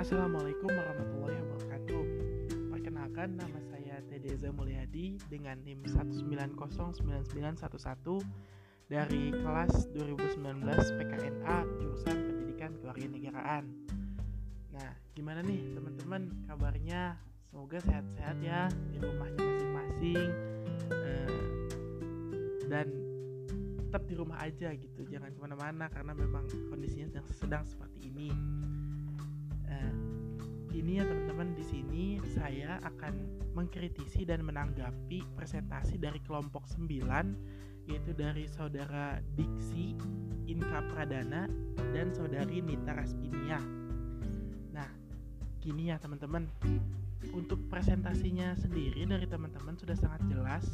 Assalamualaikum warahmatullahi wabarakatuh. Perkenalkan nama saya Tedeza Mulyadi dengan NIM 1909911 dari kelas 2019 PKNA jurusan Pendidikan Kewarganegaraan. Nah, gimana nih teman-teman kabarnya? Semoga sehat-sehat ya di rumahnya masing-masing eh, dan tetap di rumah aja gitu, jangan ke mana-mana karena memang kondisinya sedang, sedang seperti ini. Eh, ini ya teman-teman di sini saya akan mengkritisi dan menanggapi presentasi dari kelompok 9 yaitu dari saudara Diksi Inka Pradana dan saudari Nita Raspinia. Nah, gini ya teman-teman. Untuk presentasinya sendiri dari teman-teman sudah sangat jelas,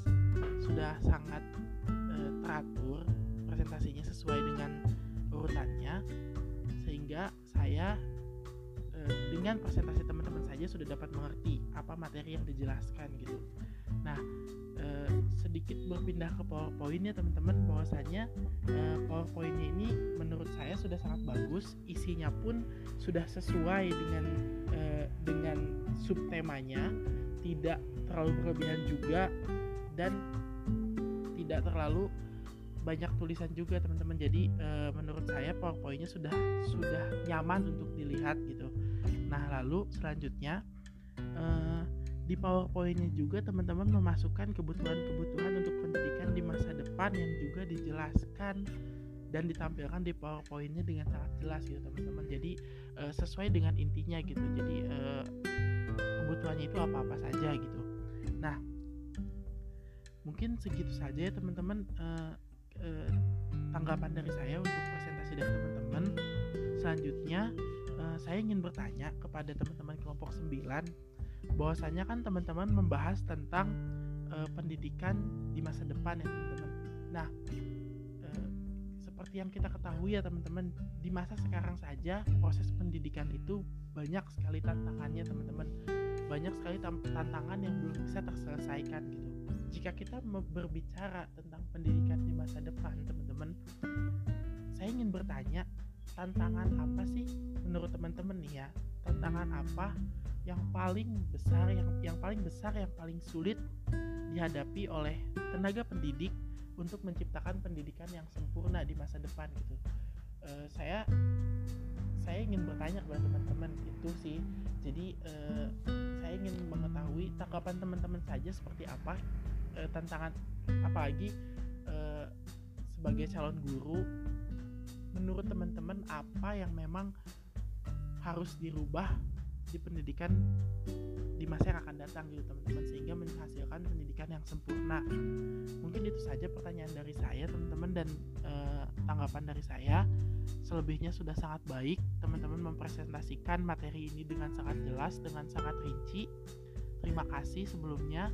sudah sangat e, teratur presentasinya sesuai dengan urutannya sehingga saya dengan presentasi teman-teman saja sudah dapat mengerti apa materi yang dijelaskan gitu. Nah, eh, sedikit berpindah ke PowerPoint ya teman-teman bahwasanya eh, PowerPointnya ini menurut saya sudah sangat bagus, isinya pun sudah sesuai dengan eh, dengan subtemanya, tidak terlalu berlebihan juga dan tidak terlalu banyak tulisan juga teman-teman jadi e, menurut saya powerpointnya sudah sudah nyaman untuk dilihat gitu nah lalu selanjutnya e, di powerpointnya juga teman-teman memasukkan kebutuhan-kebutuhan untuk pendidikan di masa depan yang juga dijelaskan dan ditampilkan di powerpointnya dengan sangat jelas gitu teman-teman. Jadi e, sesuai dengan intinya gitu. Jadi e, kebutuhannya itu apa-apa saja gitu. Nah mungkin segitu saja ya teman-teman uh, eh, tanggapan dari saya untuk presentasi dari teman-teman. Selanjutnya eh, saya ingin bertanya kepada teman-teman kelompok 9 bahwasanya kan teman-teman membahas tentang eh, pendidikan di masa depan ya teman-teman. Nah, eh, seperti yang kita ketahui ya teman-teman, di masa sekarang saja proses pendidikan itu banyak sekali tantangannya teman-teman. Banyak sekali tantangan yang belum bisa terselesaikan gitu jika kita berbicara tentang pendidikan di masa depan, teman-teman, saya ingin bertanya, tantangan apa sih menurut teman-teman nih ya? Tantangan apa yang paling besar yang yang paling besar yang paling sulit dihadapi oleh tenaga pendidik untuk menciptakan pendidikan yang sempurna di masa depan gitu. Uh, saya saya ingin bertanya kepada teman-teman itu sih. Jadi uh, saya ingin mengetahui tanggapan teman-teman saja seperti apa uh, tantangan apalagi uh, sebagai calon guru menurut teman-teman apa yang memang harus dirubah di pendidikan di masa yang akan datang gitu teman-teman sehingga menghasilkan pendidikan yang sempurna mungkin itu saja pertanyaan dari saya teman-teman dan e, tanggapan dari saya selebihnya sudah sangat baik teman-teman mempresentasikan materi ini dengan sangat jelas dengan sangat rinci terima kasih sebelumnya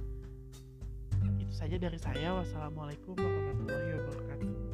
itu saja dari saya. Wassalamualaikum warahmatullahi wabarakatuh.